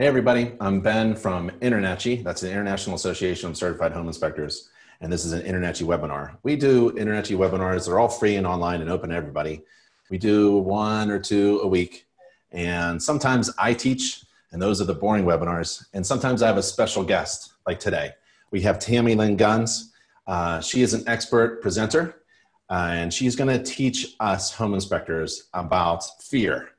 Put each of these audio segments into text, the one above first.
Hey, everybody. I'm Ben from InterNACHI. That's the International Association of Certified Home Inspectors. And this is an InterNACHI webinar. We do InterNACHI webinars. They're all free and online and open to everybody. We do one or two a week. And sometimes I teach, and those are the boring webinars. And sometimes I have a special guest, like today. We have Tammy Lynn Guns. Uh, she is an expert presenter, uh, and she's going to teach us home inspectors about fear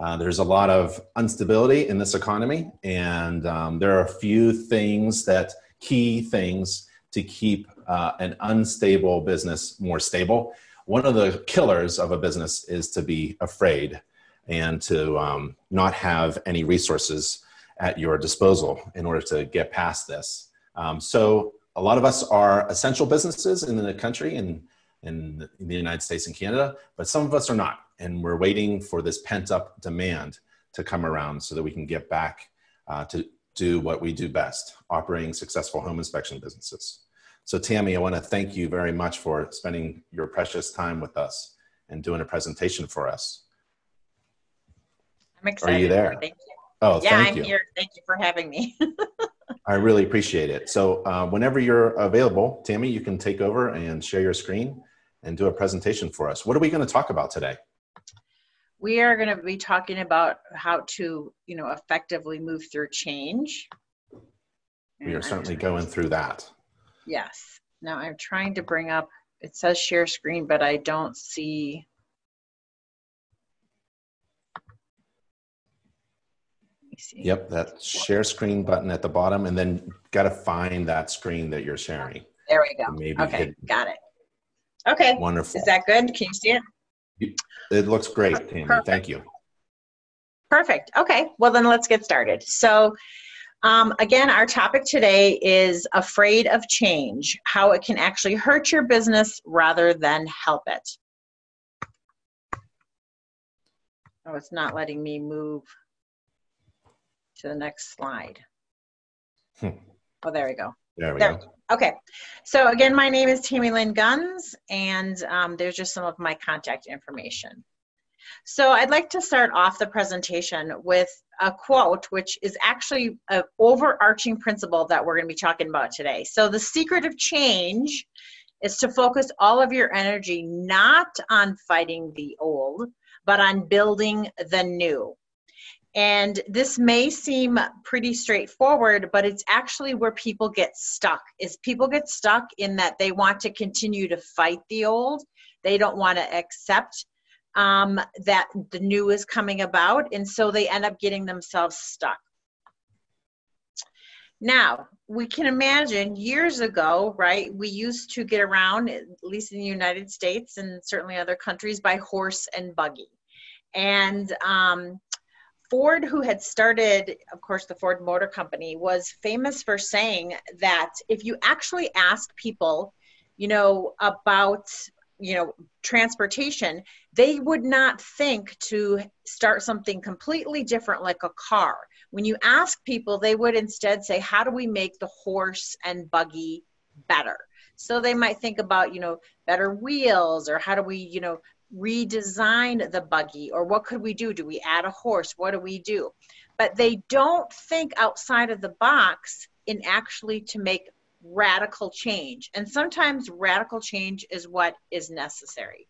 uh, there's a lot of instability in this economy, and um, there are a few things that key things to keep uh, an unstable business more stable. One of the killers of a business is to be afraid and to um, not have any resources at your disposal in order to get past this. Um, so, a lot of us are essential businesses in the country and in, in the United States and Canada, but some of us are not and we're waiting for this pent up demand to come around so that we can get back uh, to do what we do best operating successful home inspection businesses. So, Tammy, I want to thank you very much for spending your precious time with us and doing a presentation for us. I'm excited. Are you there? Thank you. Oh, yeah, I'm you. here. Thank you for having me. I really appreciate it. So, uh, whenever you're available, Tammy, you can take over and share your screen and do a presentation for us. What are we going to talk about today? We are going to be talking about how to, you know, effectively move through change. We are certainly going through that. Yes. Now I'm trying to bring up, it says share screen, but I don't see. see. Yep, that share screen button at the bottom, and then got to find that screen that you're sharing. There we go. Maybe okay, hidden. got it. Okay. Wonderful. Is that good? Can you see it? It looks great, Tammy. Perfect. Thank you. Perfect. Okay. Well, then let's get started. So, um, again, our topic today is afraid of change, how it can actually hurt your business rather than help it. Oh, it's not letting me move to the next slide. Hmm. Oh, there we go. There we There. go. Okay, so again, my name is Tammy Lynn Guns, and um, there's just some of my contact information. So I'd like to start off the presentation with a quote, which is actually an overarching principle that we're going to be talking about today. So the secret of change is to focus all of your energy not on fighting the old, but on building the new. And this may seem pretty straightforward, but it's actually where people get stuck. Is people get stuck in that they want to continue to fight the old. They don't want to accept um, that the new is coming about, and so they end up getting themselves stuck. Now, we can imagine years ago, right? We used to get around, at least in the United States and certainly other countries, by horse and buggy. And um, Ford, who had started, of course, the Ford Motor Company, was famous for saying that if you actually ask people, you know, about, you know, transportation, they would not think to start something completely different like a car. When you ask people, they would instead say, how do we make the horse and buggy better? So they might think about, you know, better wheels or how do we, you know, redesign the buggy or what could we do? Do we add a horse? What do we do? But they don't think outside of the box in actually to make radical change. And sometimes radical change is what is necessary.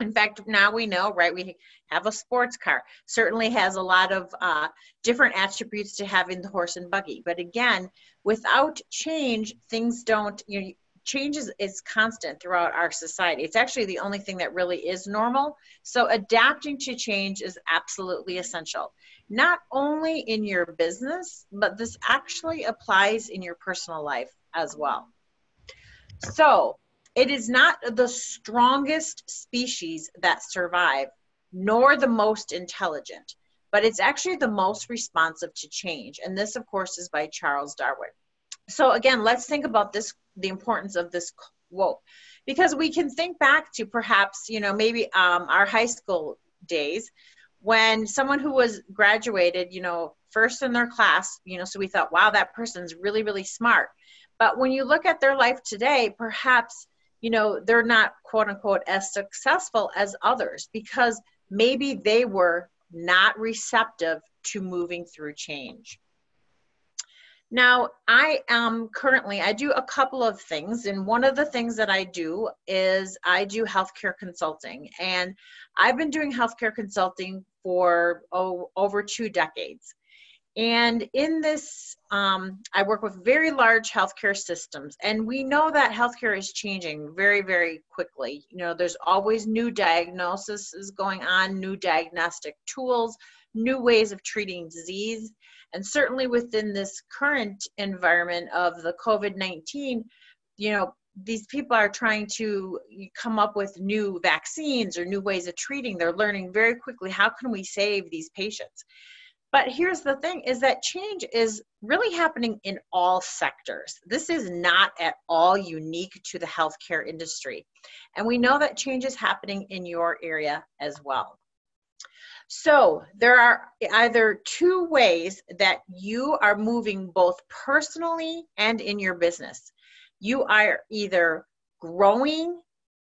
In fact now we know right we have a sports car. Certainly has a lot of uh, different attributes to having the horse and buggy. But again without change things don't you know change is, is constant throughout our society. It's actually the only thing that really is normal. So adapting to change is absolutely essential, not only in your business, but this actually applies in your personal life as well. So it is not the strongest species that survive, nor the most intelligent, but it's actually the most responsive to change. And this, of course, is by Charles Darwin. So again, let's think about this the importance of this quote because we can think back to perhaps you know maybe um, our high school days when someone who was graduated you know first in their class you know so we thought wow that person's really really smart but when you look at their life today perhaps you know they're not quote unquote as successful as others because maybe they were not receptive to moving through change. Now, I am currently, I do a couple of things. And one of the things that I do is I do healthcare consulting. And I've been doing healthcare consulting for oh, over two decades. And in this, um, I work with very large healthcare systems, and we know that healthcare is changing very, very quickly. You know, there's always new diagnoses going on, new diagnostic tools, new ways of treating disease. And certainly within this current environment of the COVID 19, you know, these people are trying to come up with new vaccines or new ways of treating. They're learning very quickly how can we save these patients? But here's the thing is that change is really happening in all sectors. This is not at all unique to the healthcare industry. And we know that change is happening in your area as well. So there are either two ways that you are moving both personally and in your business. You are either growing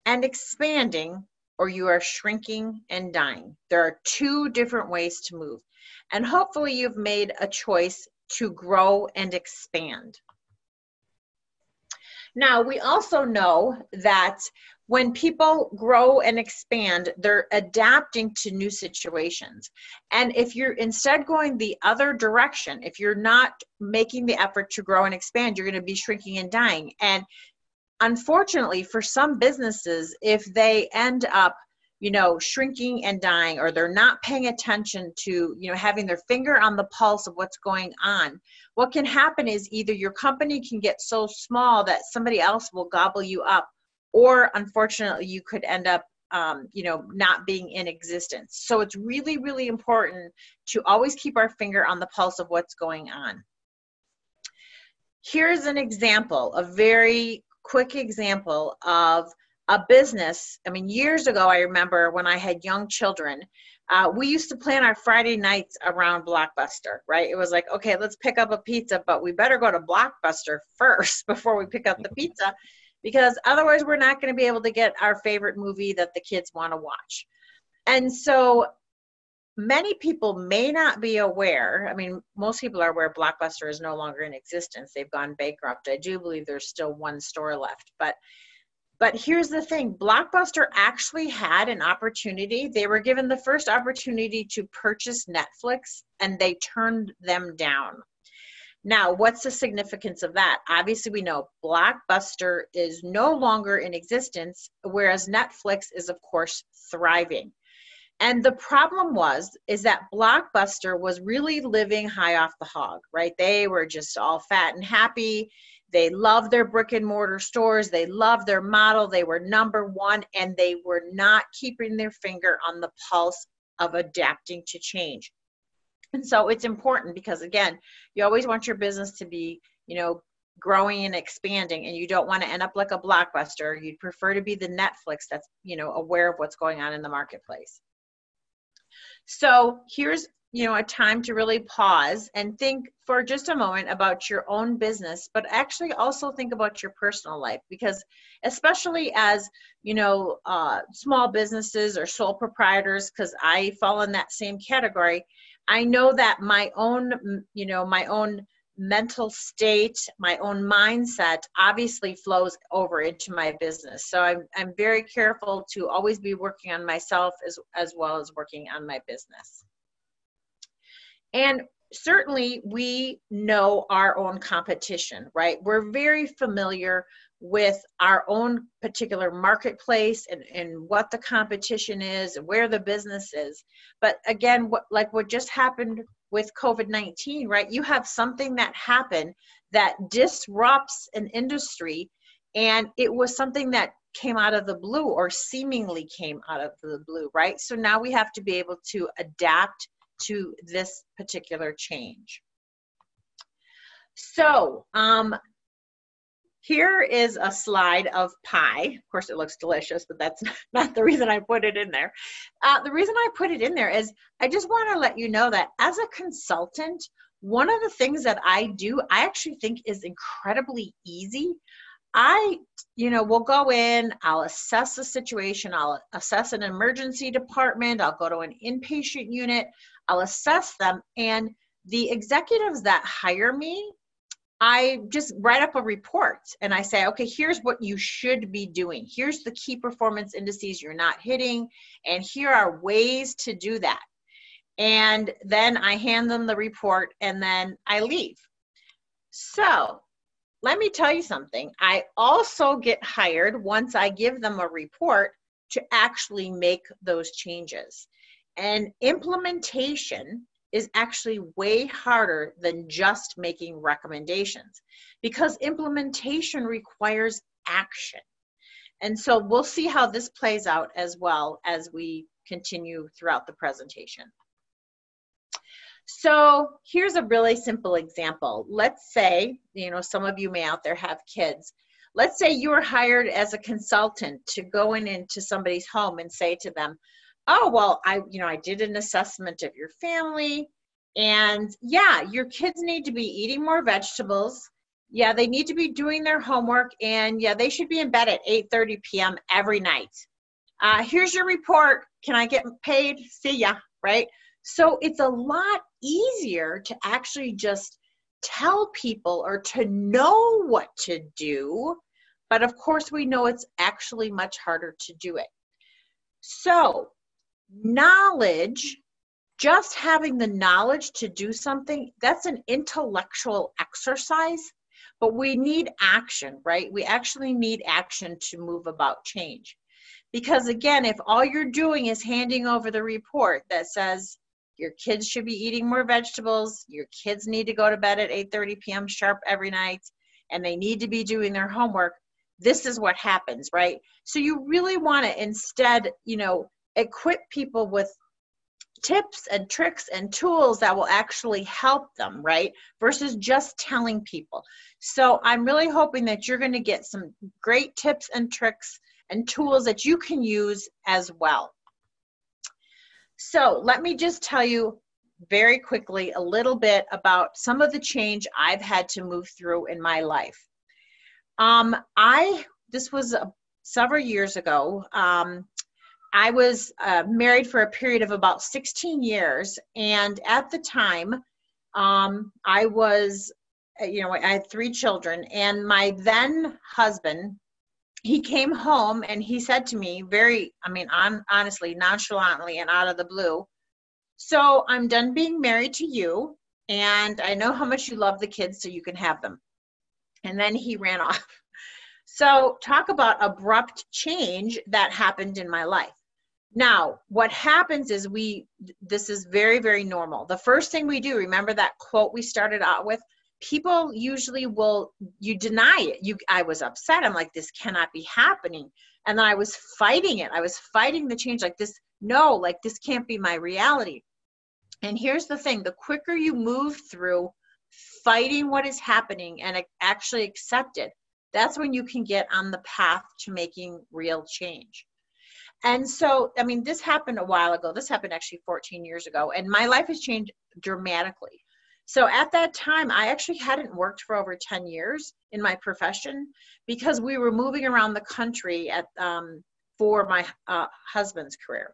and expanding or you are shrinking and dying. There are two different ways to move. And hopefully you've made a choice to grow and expand. Now, we also know that when people grow and expand, they're adapting to new situations. And if you're instead going the other direction, if you're not making the effort to grow and expand, you're going to be shrinking and dying. And unfortunately, for some businesses, if they end up you know shrinking and dying or they're not paying attention to you know having their finger on the pulse of what's going on what can happen is either your company can get so small that somebody else will gobble you up or unfortunately you could end up um, you know not being in existence so it's really really important to always keep our finger on the pulse of what's going on here's an example a very quick example of a business. I mean, years ago, I remember when I had young children, uh, we used to plan our Friday nights around Blockbuster, right? It was like, okay, let's pick up a pizza, but we better go to Blockbuster first before we pick up the pizza because otherwise we're not going to be able to get our favorite movie that the kids want to watch. And so many people may not be aware. I mean, most people are aware Blockbuster is no longer in existence. They've gone bankrupt. I do believe there's still one store left, but but here's the thing Blockbuster actually had an opportunity. They were given the first opportunity to purchase Netflix and they turned them down. Now, what's the significance of that? Obviously, we know Blockbuster is no longer in existence, whereas Netflix is, of course, thriving. And the problem was, is that Blockbuster was really living high off the hog, right? They were just all fat and happy they loved their brick and mortar stores. They loved their model. They were number one, and they were not keeping their finger on the pulse of adapting to change. And so it's important because, again, you always want your business to be, you know, growing and expanding, and you don't want to end up like a blockbuster. You'd prefer to be the Netflix that's, you know, aware of what's going on in the marketplace. So here's you know a time to really pause and think for just a moment about your own business but actually also think about your personal life because especially as you know uh, small businesses or sole proprietors because i fall in that same category i know that my own you know my own mental state my own mindset obviously flows over into my business so i'm, I'm very careful to always be working on myself as, as well as working on my business and certainly we know our own competition, right? We're very familiar with our own particular marketplace and, and what the competition is and where the business is. But again, what like what just happened with COVID-19, right? You have something that happened that disrupts an industry and it was something that came out of the blue or seemingly came out of the blue, right? So now we have to be able to adapt to this particular change. So um, here is a slide of pie. Of course, it looks delicious, but that's not the reason I put it in there. Uh, the reason I put it in there is I just want to let you know that as a consultant, one of the things that I do, I actually think is incredibly easy. I, you know, we'll go in, I'll assess the situation, I'll assess an emergency department, I'll go to an inpatient unit, I'll assess them. And the executives that hire me, I just write up a report and I say, okay, here's what you should be doing. Here's the key performance indices you're not hitting, and here are ways to do that. And then I hand them the report and then I leave. So let me tell you something. I also get hired once I give them a report to actually make those changes. And implementation is actually way harder than just making recommendations because implementation requires action. And so we'll see how this plays out as well as we continue throughout the presentation. So here's a really simple example. Let's say, you know, some of you may out there have kids. Let's say you were hired as a consultant to go in into somebody's home and say to them, oh, well, I, you know, I did an assessment of your family and yeah, your kids need to be eating more vegetables. Yeah, they need to be doing their homework and yeah, they should be in bed at 8.30 p.m. every night. Uh, here's your report. Can I get paid? See ya, right? So it's a lot easier to actually just tell people or to know what to do. But of course, we know it's actually much harder to do it. So, knowledge, just having the knowledge to do something, that's an intellectual exercise, but we need action, right? We actually need action to move about change. Because again, if all you're doing is handing over the report that says, your kids should be eating more vegetables your kids need to go to bed at 8.30 p.m sharp every night and they need to be doing their homework this is what happens right so you really want to instead you know equip people with tips and tricks and tools that will actually help them right versus just telling people so i'm really hoping that you're going to get some great tips and tricks and tools that you can use as well so let me just tell you very quickly a little bit about some of the change I've had to move through in my life. Um, I this was uh, several years ago. Um, I was uh, married for a period of about 16 years, and at the time, um, I was, uh, you know, I had three children, and my then husband he came home and he said to me very i mean i'm honestly nonchalantly and out of the blue so i'm done being married to you and i know how much you love the kids so you can have them. And then he ran off. So talk about abrupt change that happened in my life now what happens is we this is very very normal. The first thing we do remember that quote we started out with? People usually will you deny it. You i was upset. I'm like this cannot be happening. And then i was fighting it. I was fighting the change like this. No like this can't be my reality. And here's the thing. The quicker you move through fighting what is happening and actually accept it that's when you can get on the path to making real change and so i mean this happened a while ago this happened actually 14 years ago and my life has changed dramatically so at that time, I actually hadn't worked for over 10 years in my profession because we were moving around the country at, um, for my uh, husband's career.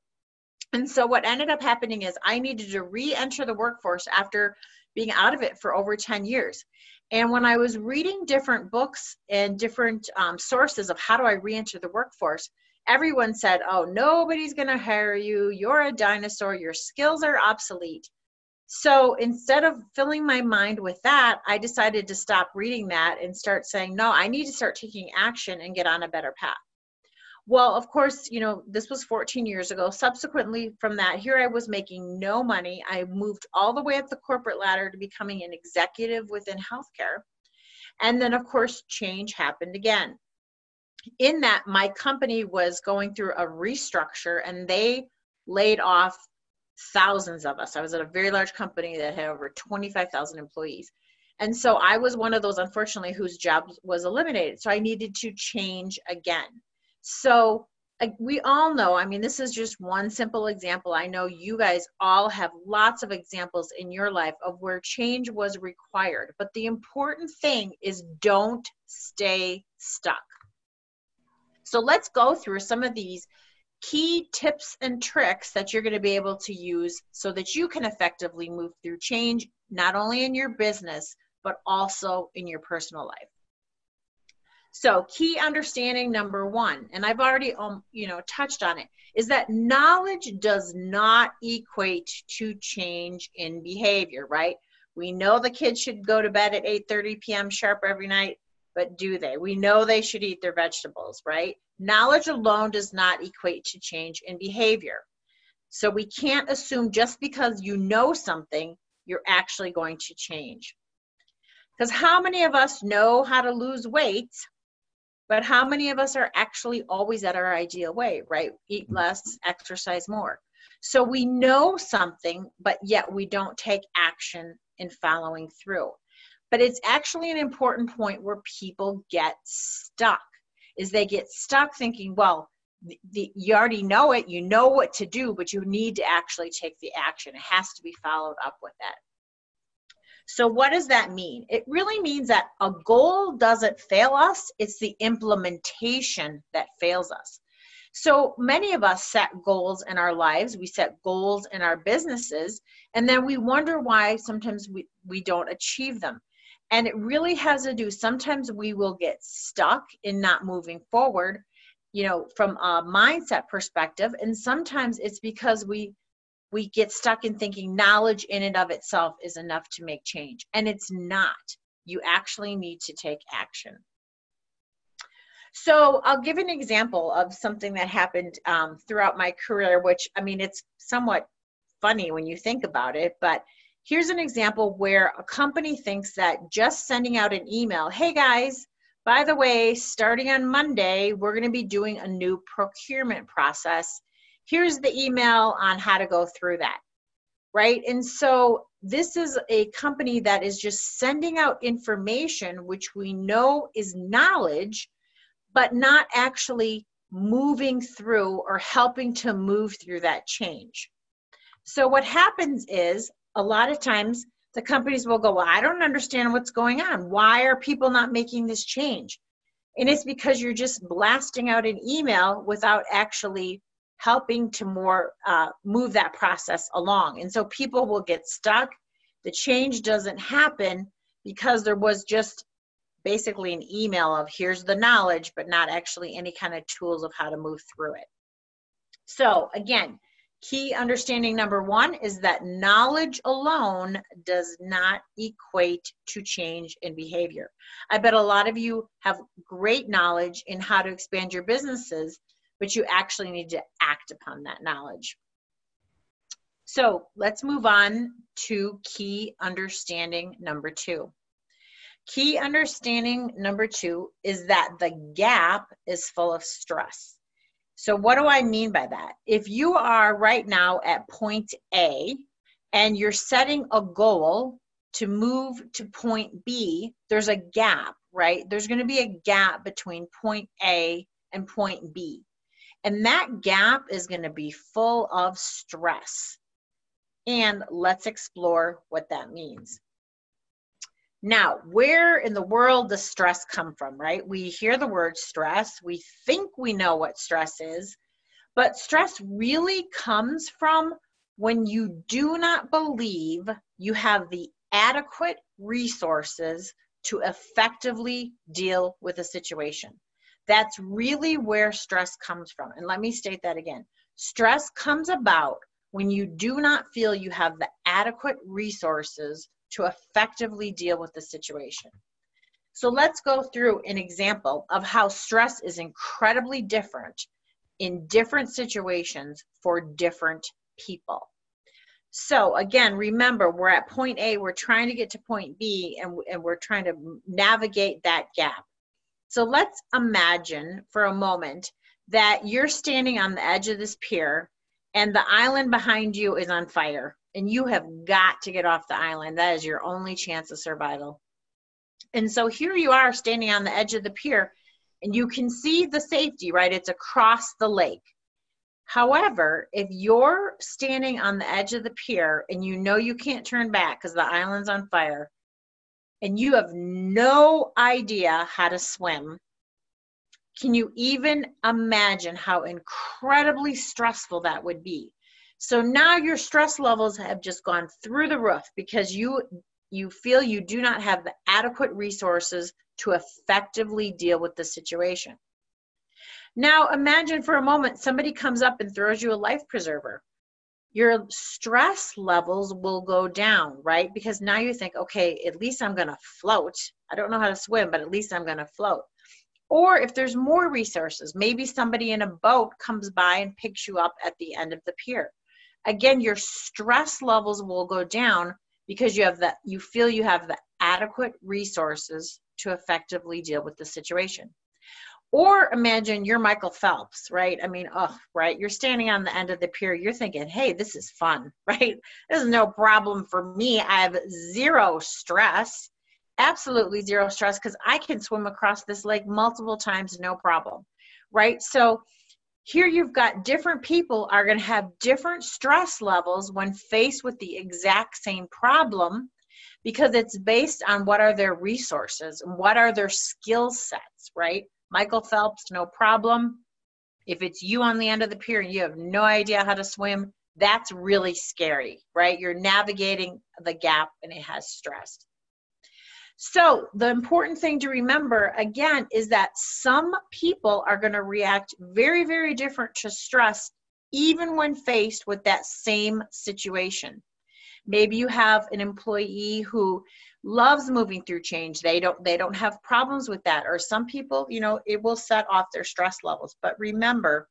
And so what ended up happening is I needed to re-enter the workforce after being out of it for over 10 years. And when I was reading different books and different um, sources of how do I re-enter the workforce, everyone said, oh, nobody's going to hire you. You're a dinosaur. Your skills are obsolete. So instead of filling my mind with that, I decided to stop reading that and start saying, no, I need to start taking action and get on a better path. Well, of course, you know, this was 14 years ago. Subsequently, from that, here I was making no money. I moved all the way up the corporate ladder to becoming an executive within healthcare. And then, of course, change happened again. In that, my company was going through a restructure and they laid off thousands of us. I was at a very large company that had over 25,000 employees. And so I was one of those, unfortunately, whose job was eliminated. So I needed to change again. So uh, we all know, I mean, this is just one simple example. I know you guys all have lots of examples in your life of where change was required. But the important thing is don't stay stuck. So let's go through some of these key tips and tricks that you're going to be able to use so that you can effectively move through change, not only in your business, but also in your personal life. So key understanding number one, and I've already um, you know touched on it, is that knowledge does not equate to change in behavior, right? We know the kids should go to bed at 8:30 p.m. sharp every night, but do they? We know they should eat their vegetables, right? Knowledge alone does not equate to change in behavior. So we can't assume just because you know something, you're actually going to change. Because how many of us know how to lose weight but how many of us are actually always at our ideal weight, right? Eat less, exercise more. So we know something, but yet we don't take action in following through. But it's actually an important point where people get stuck is they get stuck thinking, well, the, the, you already know it, you know what to do, but you need to actually take the action. It has to be followed up with that. So, what does that mean? It really means that a goal doesn't fail us, it's the implementation that fails us. So, many of us set goals in our lives, we set goals in our businesses, and then we wonder why sometimes we, we don't achieve them. And it really has to do, sometimes we will get stuck in not moving forward, you know, from a mindset perspective, and sometimes it's because we we get stuck in thinking knowledge in and of itself is enough to make change. And it's not. You actually need to take action. So I'll give an example of something that happened um, throughout my career, which I mean, it's somewhat funny when you think about it, but here's an example where a company thinks that just sending out an email, hey guys, by the way, starting on Monday, we're going to be doing a new procurement process. Here's the email on how to go through that right? And so this is a company that is just sending out information which we know is knowledge but not actually moving through or helping to move through that change. So what happens is a lot of times the companies will go well i don't understand what's going on why are people not making this change and it's because you're just blasting out an email without actually helping to more uh, move that process along. And so people will get stuck. The change doesn't happen because there was just basically an email of here's the knowledge, but not actually any kind of tools of how to move through it. So, again, key understanding number one is that knowledge alone does not equate to change in behavior. I bet a lot of you have great knowledge in how to expand your businesses, but you actually need to act upon that knowledge. So let's move on to key understanding number two. Key understanding number two is that the gap is full of stress. So, what do I mean by that? If you are right now at point A and you're setting a goal to move to point B, there's a gap, right? There's going to be a gap between point A and point B. And that gap is going to be full of stress. And let's explore what that means. Now, where in the world does stress come from, right? We hear the word stress, we think we know what stress is, but stress really comes from when you do not believe you have the adequate resources to effectively deal with a situation. That's really where stress comes from. And let me state that again stress comes about when you do not feel you have the adequate resources to effectively deal with the situation. So let's go through an example of how stress is incredibly different in different situations for different people. So again, remember, we're at point A, we're trying to get to point B, and, and we're trying to navigate that gap. So let's imagine for a moment that you're standing on the edge of this pier and the island behind you is on fire and you have got to get off the island. That is your only chance of survival. And so here you are standing on the edge of the pier and you can see the safety, right? It's across the lake. However, if you're standing on the edge of the pier and you know you can't turn back because the island's on fire, and you have no idea how to swim, can you even imagine how incredibly stressful that would be? So now your stress levels have just gone through the roof because you you feel you do not have the adequate resources to effectively deal with the situation. Now imagine for a moment somebody comes up and throws you a life preserver. Your stress levels will go down, right? Because now you think, okay, at least I'm going to float. I don't know how to swim, but at least I'm going to float. Or if there's more resources, maybe somebody in a boat comes by and picks you up at the end of the pier. Again, your stress levels will go down because you have that you feel you have the adequate resources to effectively deal with the situation. Or imagine you're Michael Phelps, right? I mean, oh, right. You're standing on the end of the pier. You're thinking, hey, this is fun, right? This is no problem for me. I have zero stress absolutely zero stress because I can swim across this lake multiple times, no problem, right? So here you've got different people are going to have different stress levels when faced with the exact same problem because it's based on what are their resources and what are their skill sets, right? Michael Phelps, no problem. If it's you on the end of the pier and you have no idea how to swim, that's really scary, right? You're navigating the gap and it has stress. So, the important thing to remember again is that some people are going to react very, very different to stress, even when faced with that same situation. Maybe you have an employee who loves moving through change. They don't they don't have problems with that. Or some people you know it will set off their stress levels. But remember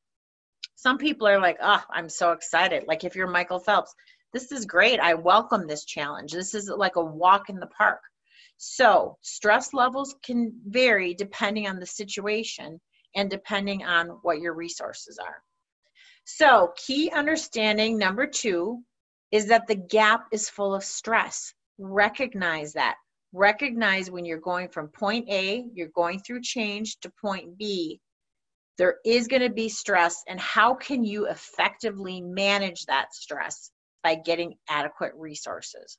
some people are like oh i'm so excited. Like if you're michael phelps this is great. I welcome this challenge. This is like a walk in the park so, stress levels can vary depending on the situation and depending on what your resources are. So, key understanding number two is that the gap is full of stress. Recognize that. Recognize when you're going from point A, you're going through change to point B, there is going to be stress, and how can you effectively manage that stress by getting adequate resources?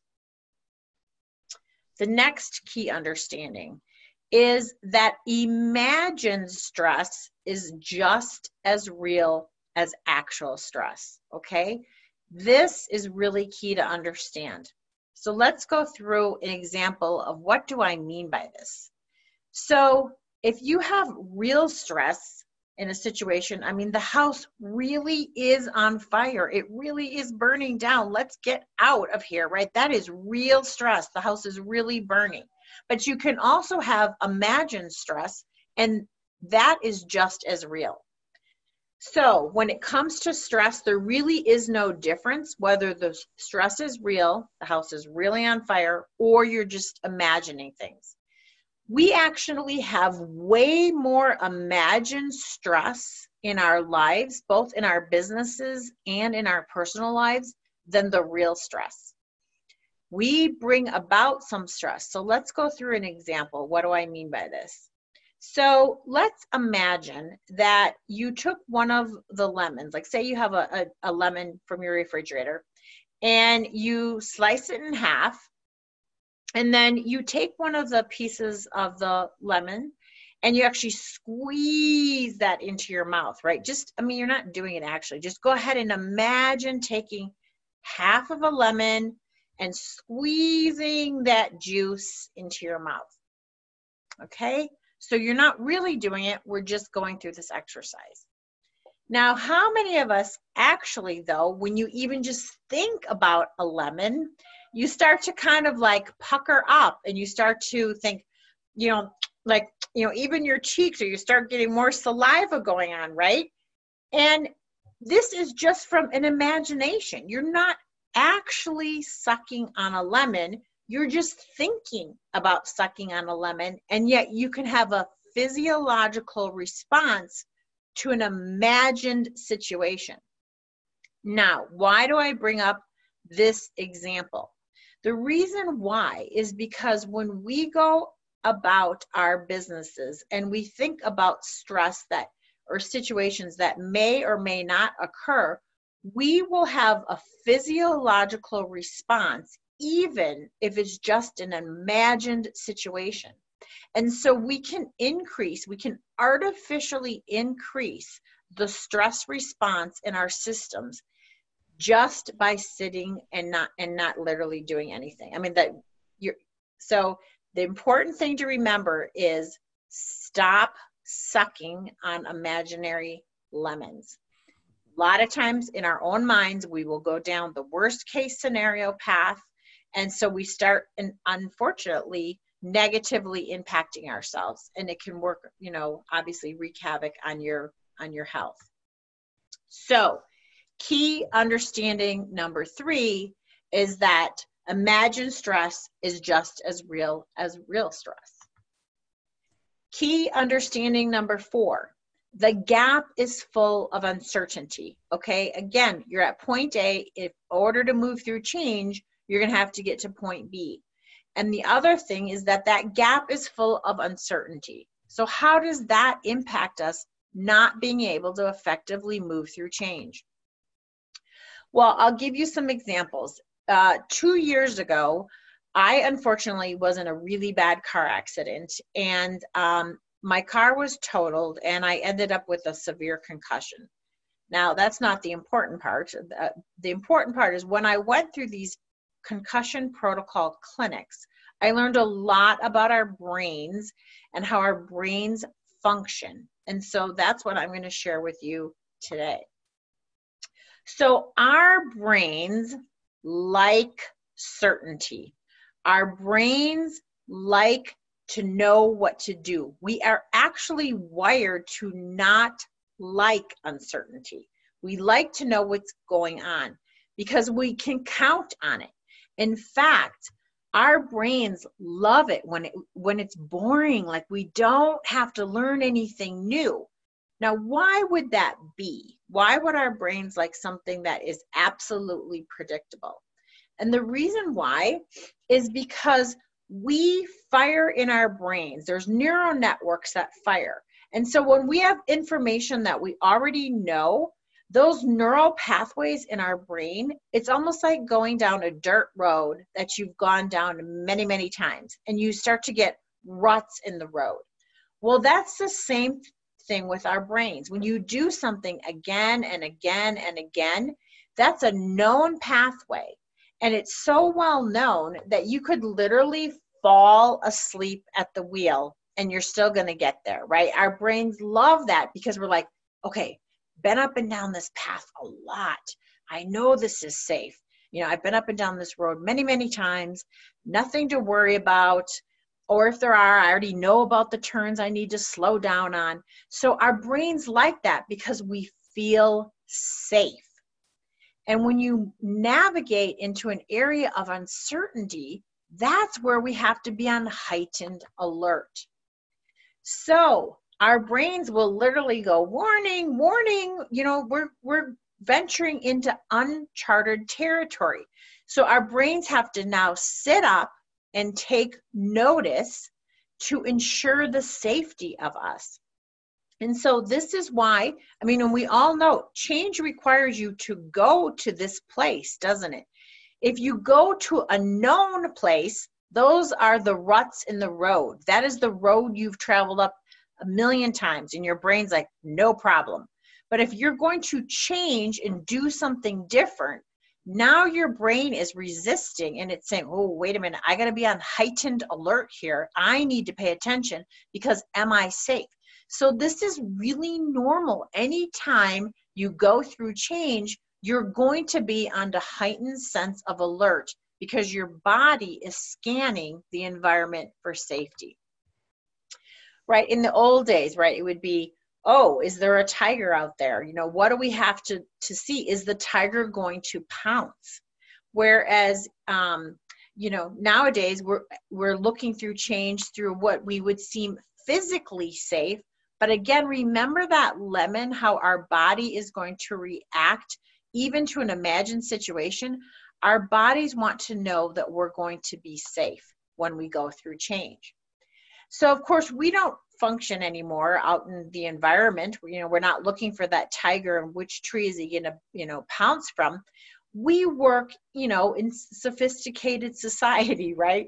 The next key understanding is that imagined stress is just as real as actual stress. Okay, this is really key to understand. So let's go through an example of what do I mean by this. So if you have real stress, in a situation. I mean, the house really is on fire. It really is burning down. Let's get out of here, right? That is real stress. The house is really burning. But you can also have imagined stress, and that is just as real. So, when it comes to stress, there really is no difference whether the stress is real, the house is really on fire, or you're just imagining things we actually have way more imagined stress in our lives, both in our businesses and in our personal lives, than the real stress. We bring about some stress. So let's go through an example. What do I mean by this? So let's imagine that you took one of the lemons, like say you have a, a, a lemon from your refrigerator, and you slice it in half and then you take one of the pieces of the lemon and you actually squeeze that into your mouth, right? Just, I mean, you're not doing it actually. Just go ahead and imagine taking half of a lemon and squeezing that juice into your mouth. Okay? So you're not really doing it, we're just going through this exercise. Now, how many of us actually, though, when you even just think about a lemon, you start to kind of like pucker up and you start to think, you know, like, you know, even your cheeks or you start getting more saliva going on, right? And this is just from an imagination. You're not actually sucking on a lemon. You're just thinking about sucking on a lemon, and yet you can have a physiological response to an imagined situation. Now, why do I bring up this example? The reason why is because when we go about our businesses and we think about stress that or situations that may or may not occur, we will have a physiological response, even if it's just an imagined situation. And so we can increase, we can artificially increase the stress response in our systems just by sitting and not and not literally doing anything. I mean that you're so the important thing to remember is stop sucking on imaginary lemons. A lot of times in our own minds, we will go down the worst case scenario path. And so we start, and unfortunately, negatively impacting ourselves. And it can work, you know, obviously wreak havoc on your on your health. So key understanding number three is that imagined stress is just as real as real stress. Key understanding number four the gap is full of uncertainty. Okay, again, you're at point A. In order to move through change, you're going to have to get to point B. And the other thing is that that gap is full of uncertainty. So, how does that impact us not being able to effectively move through change? Well, I'll give you some examples. Uh, two years ago, I unfortunately was in a really bad car accident, and um, my car was totaled, and I ended up with a severe concussion. Now, that's not the important part. The, the important part is when I went through these concussion protocol clinics, I learned a lot about our brains and how our brains function. And so that's what I'm going to share with you today. So, our brains like certainty. Our brains like to know what to do. We are actually wired to not like uncertainty. We like to know what's going on because we can count on it. In fact, our brains love it when it when it's boring like we don't have to learn anything new. Now, why would that be? Why would our brains like something that is absolutely predictable? And the reason why is because we fire in our brains. There's neural networks that fire. And so when we have information that we already know, those neural pathways in our brain, it's almost like going down a dirt road that you've gone down many, many times, and you start to get ruts in the road. Well, that's the same thing with our brains. When you do something again and again and again, that's a known pathway. And it's so well known that you could literally fall asleep at the wheel and you're still going to get there, right? Our brains love that because we're like, okay, been up and down this path a lot. I know this is safe. You know, I've been up and down this road many, many times, nothing to worry about. Or if there are, I already know about the turns I need to slow down on. So our brains like that because we feel safe. And when you navigate into an area of uncertainty, that's where we have to be on heightened alert. So our brains will literally go, warning, warning, you know, we're, we're venturing into uncharted territory. So our brains have to now sit up and take notice to ensure the safety of us. And so this is why, I mean, and we all know change requires you to go to this place, doesn't it? If you go to a known place, those are the ruts in the road. That is the road you've traveled up a million times, and your brain's like, no problem. But if you're going to change and do something different, now your brain is resisting and it's saying, oh, wait a minute, I got to be on heightened alert here. I need to pay attention because am I safe? So this is really normal. Anytime you go through change, you're going to be on a heightened sense of alert because your body is scanning the environment for safety. Right? In the old days, right, it would be, oh, is there a tiger out there? You know, what do we have to, to see? Is the tiger going to pounce? Whereas, um, you know, nowadays we're, we're looking through change through what we would seem physically safe, but again, remember that lemon, how our body is going to react even to an imagined situation. Our bodies want to know that we're going to be safe when we go through change. So, of course, we don't function anymore out in the environment. You know, we're not looking for that tiger and which tree is he going to, you know, pounce from. We work, you know, in sophisticated society, right?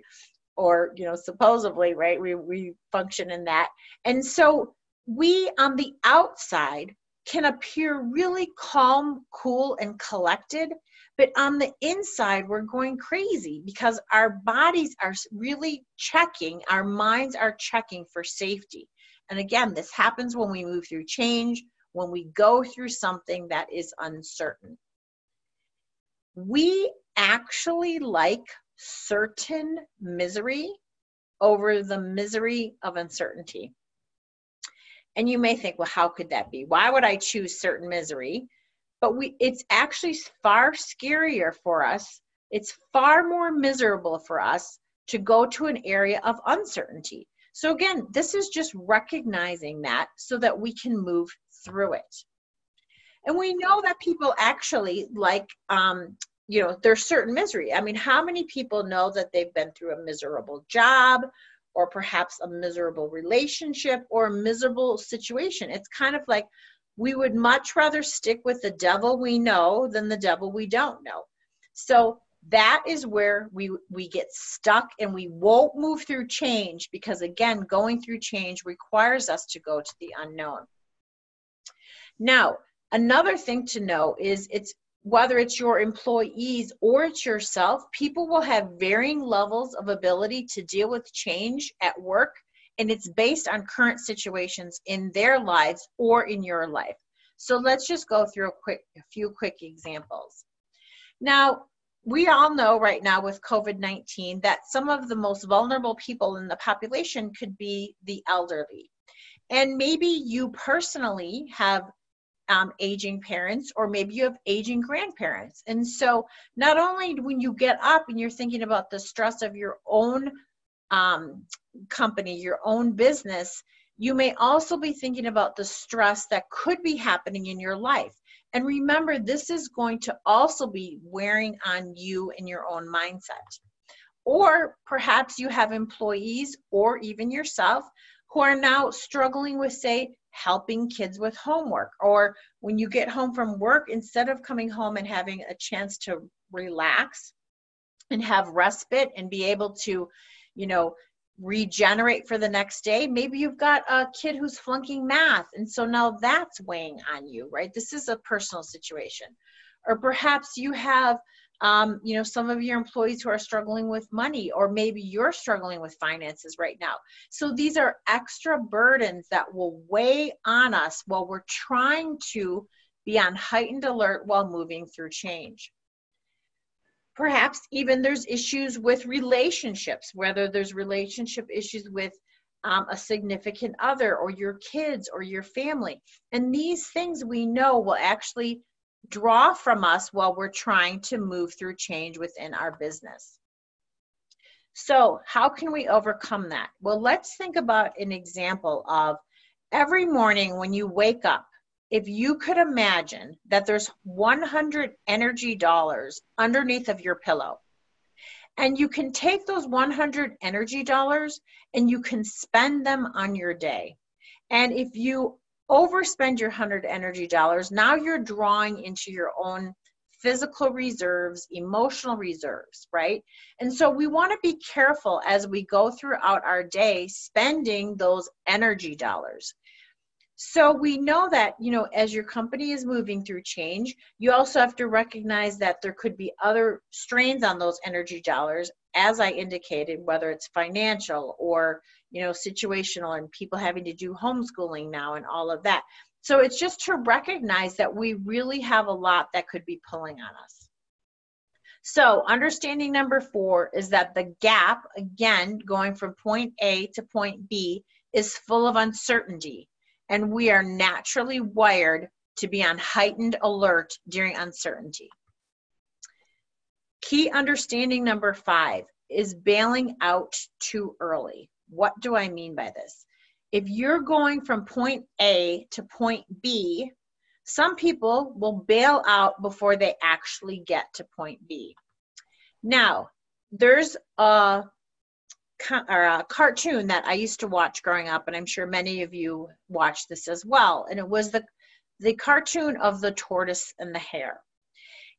Or, you know, supposedly, right? We, we function in that. And so we on the outside can appear really calm, cool, and collected. But on the inside, we're going crazy because our bodies are really checking, our minds are checking for safety. And again, this happens when we move through change, when we go through something that is uncertain. We actually like certain misery over the misery of uncertainty. And you may think, well, how could that be? Why would I choose certain misery? But we it's actually far scarier for us. It's far more miserable for us to go to an area of uncertainty. So again, this is just recognizing that so that we can move through it. And we know that people actually like um, you know, there's certain misery. I mean, how many people know that they've been through a miserable job or perhaps a miserable relationship or a miserable situation. It's kind of like we would much rather stick with the devil we know than the devil we don't know. So that is where we we get stuck and we won't move through change because again going through change requires us to go to the unknown now another thing to know is it's whether it's your employees or it's yourself, people will have varying levels of ability to deal with change at work, and it's based on current situations in their lives or in your life. So let's just go through a quick a few quick examples. Now, we all know right now with COVID 19 that some of the most vulnerable people in the population could be the elderly. And maybe you personally have um, aging parents, or maybe you have aging grandparents. And so, not only when you get up and you're thinking about the stress of your own um, company, your own business, you may also be thinking about the stress that could be happening in your life. And remember, this is going to also be wearing on you and your own mindset. Or perhaps you have employees or even yourself who are now struggling with, say, helping kids with homework or when you get home from work instead of coming home and having a chance to relax and have respite and be able to you know regenerate for the next day. Maybe you've got a kid who's flunking math and so now that's weighing on you right? This is a personal situation. Or perhaps you have um, you know some of your employees who are struggling with money or maybe you're struggling with finances right now. So these are extra burdens that will weigh on us while we're trying to be on heightened alert while moving through change perhaps even there's issues with relationships whether there's relationship issues with um, a significant other or your kids or your family and these things we know will actually draw from us while we're trying to move through change within our business. So, how can we overcome that? Well, let's think about an example of every morning when you wake up, if you could imagine that there's 100 energy dollars underneath of your pillow, and you can take those 100 energy dollars and you can spend them on your day. And if you overspend your 100 energy dollars, now you're drawing into your own physical reserves, emotional reserves, right? And so we want to be careful as we go throughout our day spending those energy dollars. So we know that, you know, as your company is moving through change, you also have to recognize that there could be other strains on those energy dollars, as I indicated, whether it's financial or you know, situational and people having to do homeschooling now and all of that. So it's just to recognize that we really have a lot that could be pulling on us. So understanding number four is that the gap, again, going from point A to point B, is full of uncertainty. And we are naturally wired to be on heightened alert during uncertainty. Key understanding number five is bailing out too early. What do I mean by this? If you're going from point A to point B, some people will bail out before they actually get to point B. Now, there's a or a cartoon that I used to watch growing up, and I'm sure many of you watched this as well. And it was the the cartoon of the tortoise and the hare.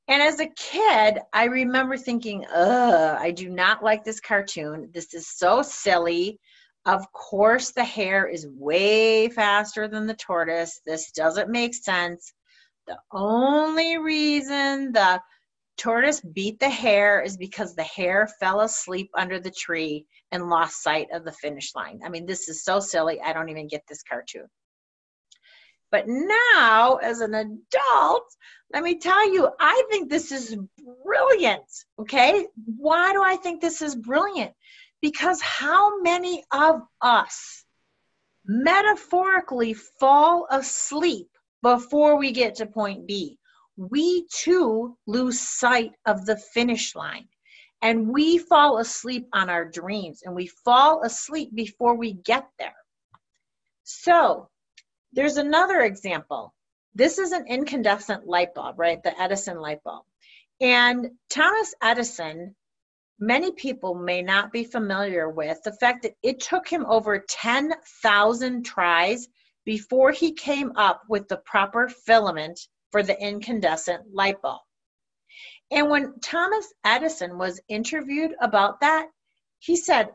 And as a kid, I remember thinking, ugh, I do not like this cartoon. This is so silly. Of course, the hare is way faster than the tortoise. This doesn't make sense. The only reason the tortoise beat the hare is because the hare fell asleep under the tree and lost sight of the finish line. I mean, this is so silly. I don't even get this cartoon. But now, as an adult, let me tell you, I think this is brilliant. Okay. Why do I think this is brilliant? Because how many of us metaphorically fall asleep before we get to point B? We too lose sight of the finish line and we fall asleep on our dreams and we fall asleep before we get there. So, there's another example. This is an incandescent light bulb, right? The Edison light bulb. And Thomas Edison, many people may not be familiar with the fact that it took him over 10,000 tries before he came up with the proper filament for the incandescent light bulb. And when Thomas Edison was interviewed about that, he said,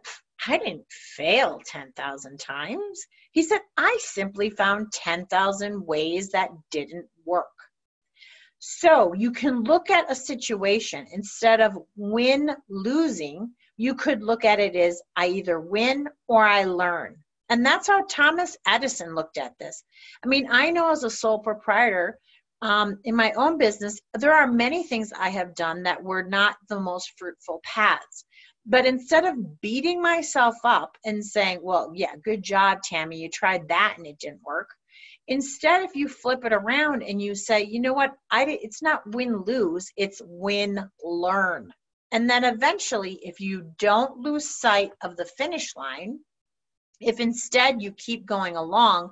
I didn't fail 10,000 times. He said, I simply found 10,000 ways that didn't work. So you can look at a situation instead of win losing, you could look at it as I either win or I learn. And that's how Thomas Edison looked at this. I mean, I know as a sole proprietor, um, in my own business, there are many things I have done that were not the most fruitful paths. But instead of beating myself up and saying, well, yeah, good job, Tammy, you tried that and it didn't work. Instead, if you flip it around and you say, you know what, I, it's not win lose, it's win learn. And then eventually, if you don't lose sight of the finish line, if instead you keep going along,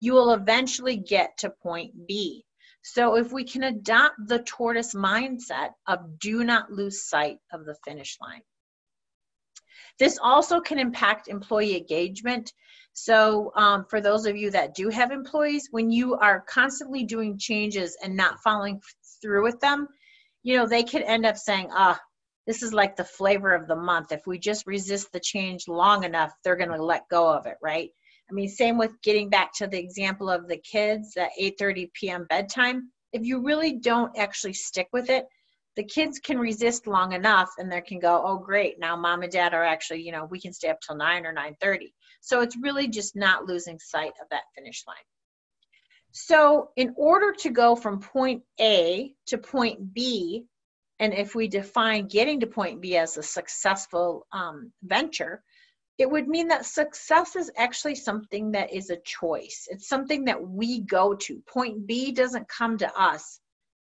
you will eventually get to point B. So if we can adopt the tortoise mindset of do not lose sight of the finish line. This also can impact employee engagement. So, um, for those of you that do have employees, when you are constantly doing changes and not following through with them, you know, they could end up saying, ah, this is like the flavor of the month. If we just resist the change long enough, they're going to let go of it, right? I mean, same with getting back to the example of the kids at 8:30 p.m. bedtime. If you really don't actually stick with it, the kids can resist long enough and they can go oh great now mom and dad are actually you know we can stay up till 9 or 9.30 so it's really just not losing sight of that finish line so in order to go from point a to point b and if we define getting to point b as a successful um, venture it would mean that success is actually something that is a choice it's something that we go to point b doesn't come to us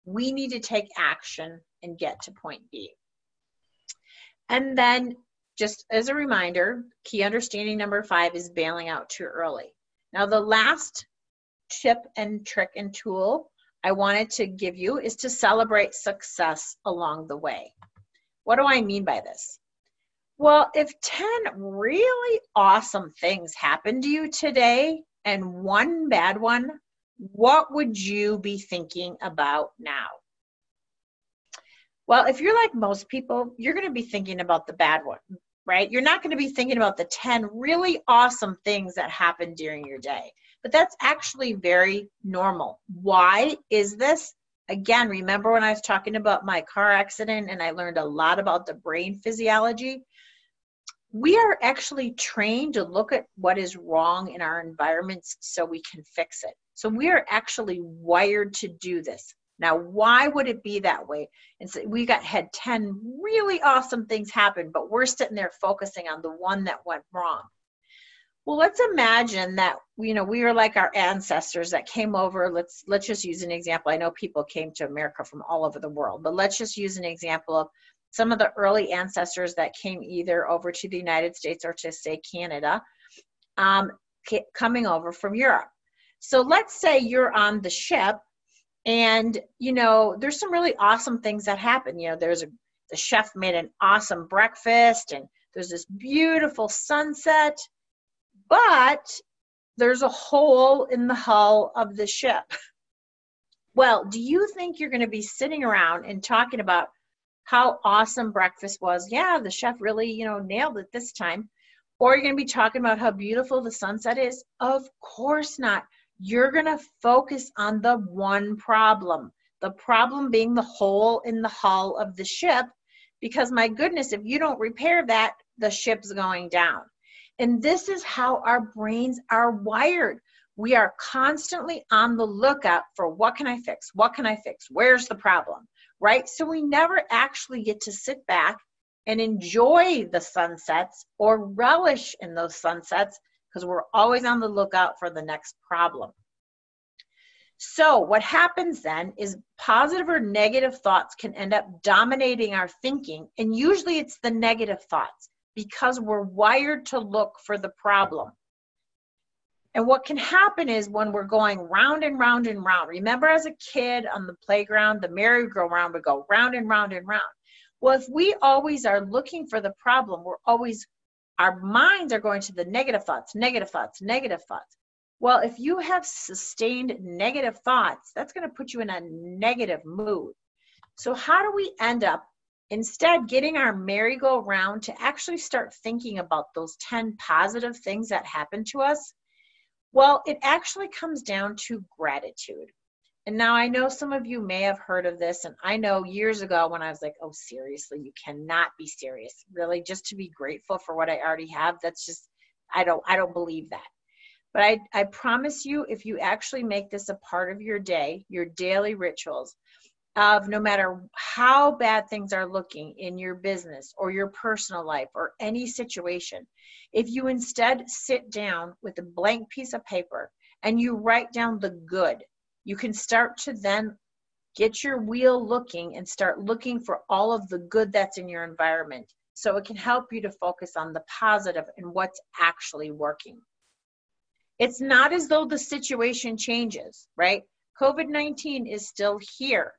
we need to take action and get to point B. And then, just as a reminder, key understanding number five is bailing out too early. Now, the last tip and trick and tool I wanted to give you is to celebrate success along the way. What do I mean by this? Well, if 10 really awesome things happened to you today and one bad one, what would you be thinking about now? Well, if you're like most people, you're going to be thinking about the bad one, right? You're not going to be thinking about the 10 really awesome things that happened during your day. But that's actually very normal. Why is this? Again, remember when I was talking about my car accident and I learned a lot about the brain physiology? We are actually trained to look at what is wrong in our environments so we can fix it. So we are actually wired to do this. Now, why would it be that way? And so we got had 10 really awesome things happen, but we're sitting there focusing on the one that went wrong. Well, let's imagine that you know we are like our ancestors that came over. Let's let's just use an example. I know people came to America from all over the world, but let's just use an example of some of the early ancestors that came either over to the United States or to say Canada, um, coming over from Europe. So let's say you're on the ship and you know there's some really awesome things that happen you know there's a the chef made an awesome breakfast and there's this beautiful sunset, but there's a hole in the hull of the ship. Well, do you think you're going to be sitting around and talking about how awesome breakfast was? Yeah, the chef really, you know, nailed it this time. Or you're going to be talking about how beautiful the sunset is? Of course not. You're going to focus on the one problem. The problem being the hole in the hull of the ship because my goodness, if you don't repair that, the ship's going down. And this is how our brains are wired. We are constantly on the lookout for what can I fix? What can I fix? Where's the problem? Right? So we never actually get to sit back and enjoy the sunsets or relish in those sunsets because we're always on the lookout for the next problem. So, what happens then is positive or negative thoughts can end up dominating our thinking, and usually it's the negative thoughts because we're wired to look for the problem. And what can happen is when we're going round and round and round, remember as a kid on the playground, the merry-go-round would go round and round and round. Well, if we always are looking for the problem, we're always, our minds are going to the negative thoughts, negative thoughts, negative thoughts. Well, if you have sustained negative thoughts, that's going to put you in a negative mood. So, how do we end up instead getting our merry-go-round to actually start thinking about those 10 positive things that happen to us? Well, it actually comes down to gratitude. And now I know some of you may have heard of this, and I know years ago when I was like, oh, seriously, you cannot be serious. Really, just to be grateful for what I already have, that's just, I don't, I don't believe that. But I, I promise you, if you actually make this a part of your day, your daily rituals, of no matter how bad things are looking in your business or your personal life or any situation, if you instead sit down with a blank piece of paper and you write down the good, you can start to then get your wheel looking and start looking for all of the good that's in your environment. So it can help you to focus on the positive and what's actually working. It's not as though the situation changes, right? COVID 19 is still here.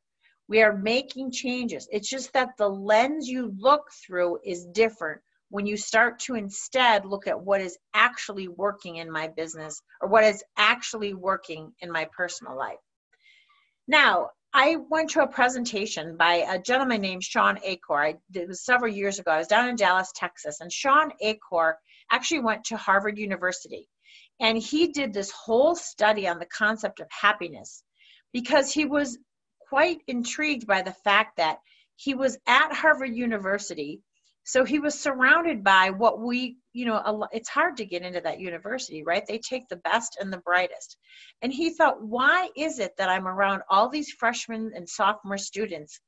We are making changes. It's just that the lens you look through is different when you start to instead look at what is actually working in my business or what is actually working in my personal life. Now, I went to a presentation by a gentleman named Shawn Achor. I, it was several years ago. I was down in Dallas, Texas, and Shawn Achor actually went to Harvard University. And he did this whole study on the concept of happiness because he was quite intrigued by the fact that he was at Harvard University. So he was surrounded by what we, you know, it's hard to get into that university, right? They take the best and the brightest. And he thought, why is it that I'm around all these freshmen and sophomore students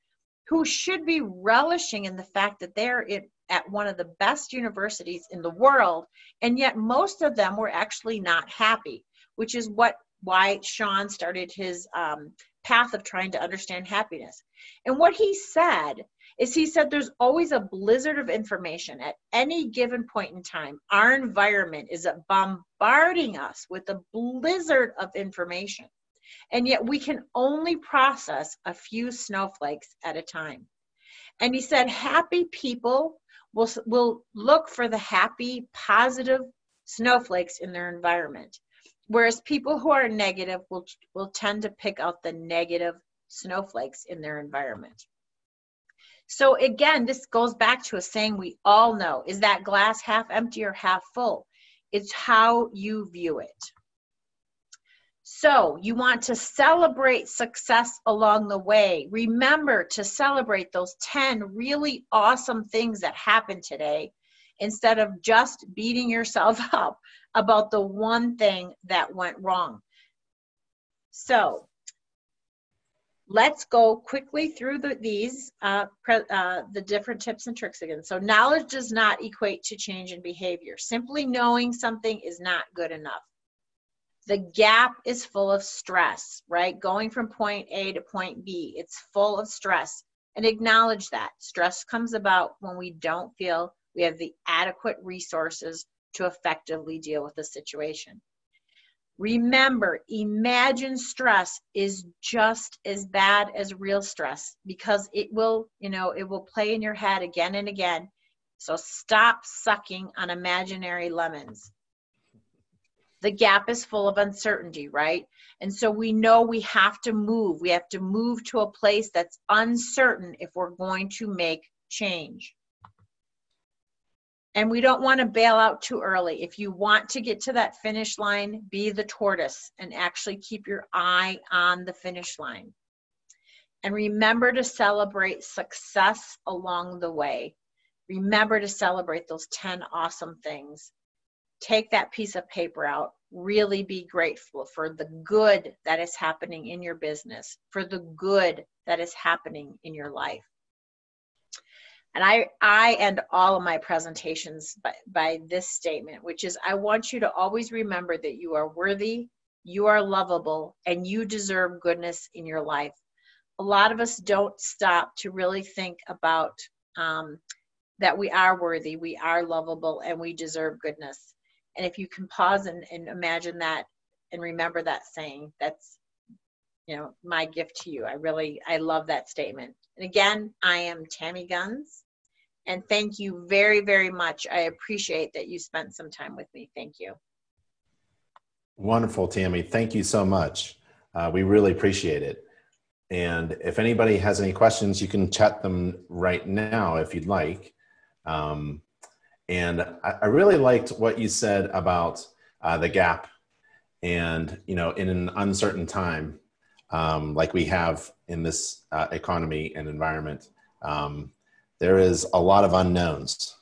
who should be relishing in the fact that they're at one of the best universities in the world, and yet most of them were actually not happy, which is what why Shawn started his um, path of trying to understand happiness. And what he said is he said there's always a blizzard of information at any given point in time. Our environment is bombarding us with a blizzard of information. And yet we can only process a few snowflakes at a time. And he said happy people will, will look for the happy, positive snowflakes in their environment. Whereas people who are negative will, will tend to pick out the negative snowflakes in their environment. So again, this goes back to a saying we all know, is that glass half empty or half full? It's how you view it. So you want to celebrate success along the way. Remember to celebrate those 10 really awesome things that happened today instead of just beating yourself up about the one thing that went wrong. So let's go quickly through the, these, uh, uh, the different tips and tricks again. So knowledge does not equate to change in behavior. Simply knowing something is not good enough. The gap is full of stress, right? Going from point A to point B, it's full of stress. And acknowledge that. Stress comes about when we don't feel we have the adequate resources to effectively deal with the situation. Remember, imagine stress is just as bad as real stress because it will, you know, it will play in your head again and again. So stop sucking on imaginary lemons. The gap is full of uncertainty, right? And so we know we have to move. We have to move to a place that's uncertain if we're going to make change. And we don't want to bail out too early. If you want to get to that finish line, be the tortoise and actually keep your eye on the finish line. And remember to celebrate success along the way. Remember to celebrate those 10 awesome things. Take that piece of paper out. Really be grateful for the good that is happening in your business, for the good that is happening in your life. And I, I end all of my presentations by, by this statement, which is I want you to always remember that you are worthy, you are lovable, and you deserve goodness in your life. A lot of us don't stop to really think about um, that we are worthy, we are lovable, and we deserve goodness. And if you can pause and, and imagine that and remember that saying, that's you know my gift to you. I really I love that statement. And again, I am Tammy Guns. And thank you very, very much. I appreciate that you spent some time with me. Thank you. Wonderful, Tammy. Thank you so much. Uh, we really appreciate it. And if anybody has any questions, you can chat them right now if you'd like. Um, and I, I, really liked what you said about uh, the gap and, you know, in an uncertain time, um, like we have in this uh, economy and environment, um, there is a lot of unknowns.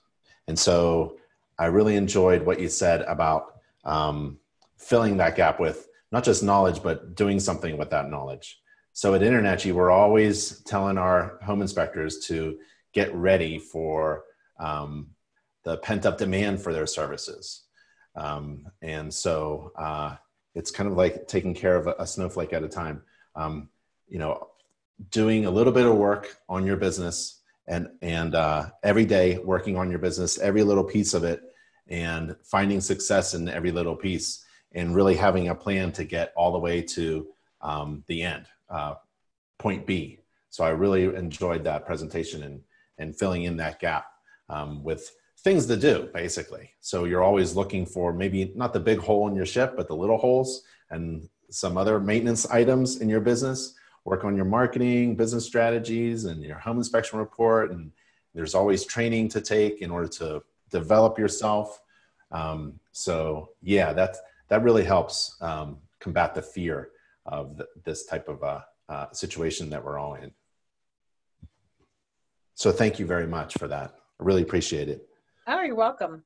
And so I really enjoyed what you said about um, filling that gap with not just knowledge, but doing something with that knowledge. So at InterNACHI, we're always telling our home inspectors to get ready for um, the pent up demand for their services. Um, and so uh, it's kind of like taking care of a, a snowflake at a time. Um, you know, doing a little bit of work on your business and and uh, every day working on your business, every little piece of it, and finding success in every little piece, and really having a plan to get all the way to um, the end, uh, point B. So I really enjoyed that presentation and and filling in that gap um, with things to do basically. So you're always looking for maybe not the big hole in your ship, but the little holes and some other maintenance items in your business work on your marketing, business strategies, and your home inspection report. And there's always training to take in order to develop yourself. Um, so yeah, that that really helps um, combat the fear of the, this type of uh, uh, situation that we're all in. So thank you very much for that. I really appreciate it. Oh, you're welcome.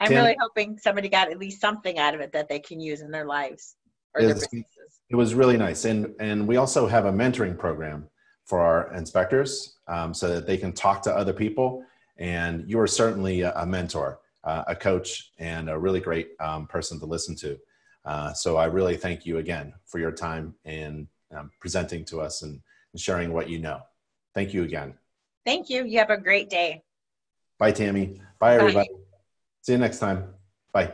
I'm Tim, really hoping somebody got at least something out of it that they can use in their lives businesses. It was really nice. And, and we also have a mentoring program for our inspectors um, so that they can talk to other people. And you are certainly a, a mentor, uh, a coach, and a really great um, person to listen to. Uh, so I really thank you again for your time and um, presenting to us and, and sharing what you know. Thank you again. Thank you. You have a great day. Bye, Tammy. Bye, everybody. Bye. See you next time. Bye.